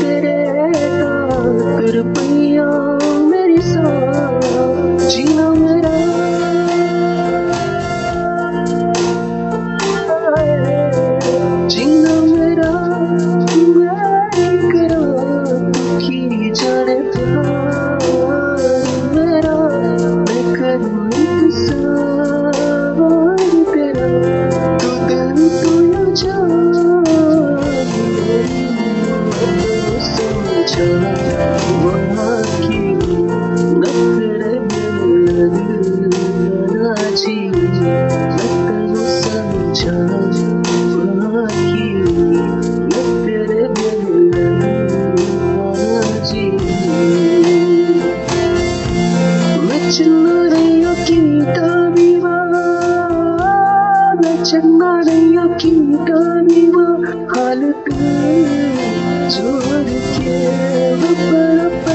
तेरे ताक रुपया soon.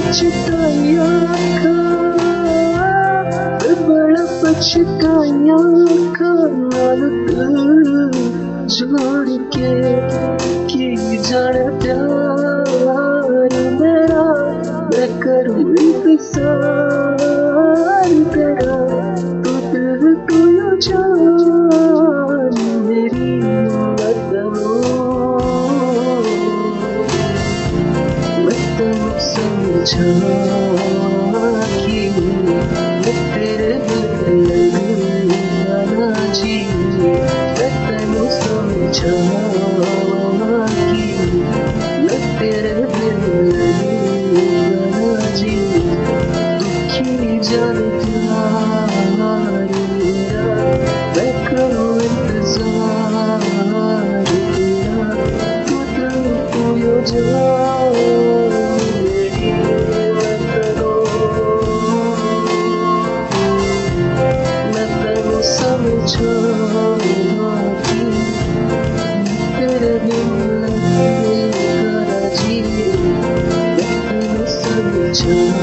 पछताया का बड़ा पछताया का दिल के की जाना ki Mutlu günaci Zaten usul çalma ki Mutlu günaci Dukki jartlarına Bekrar intizarına Mutlu uyacak Thank you.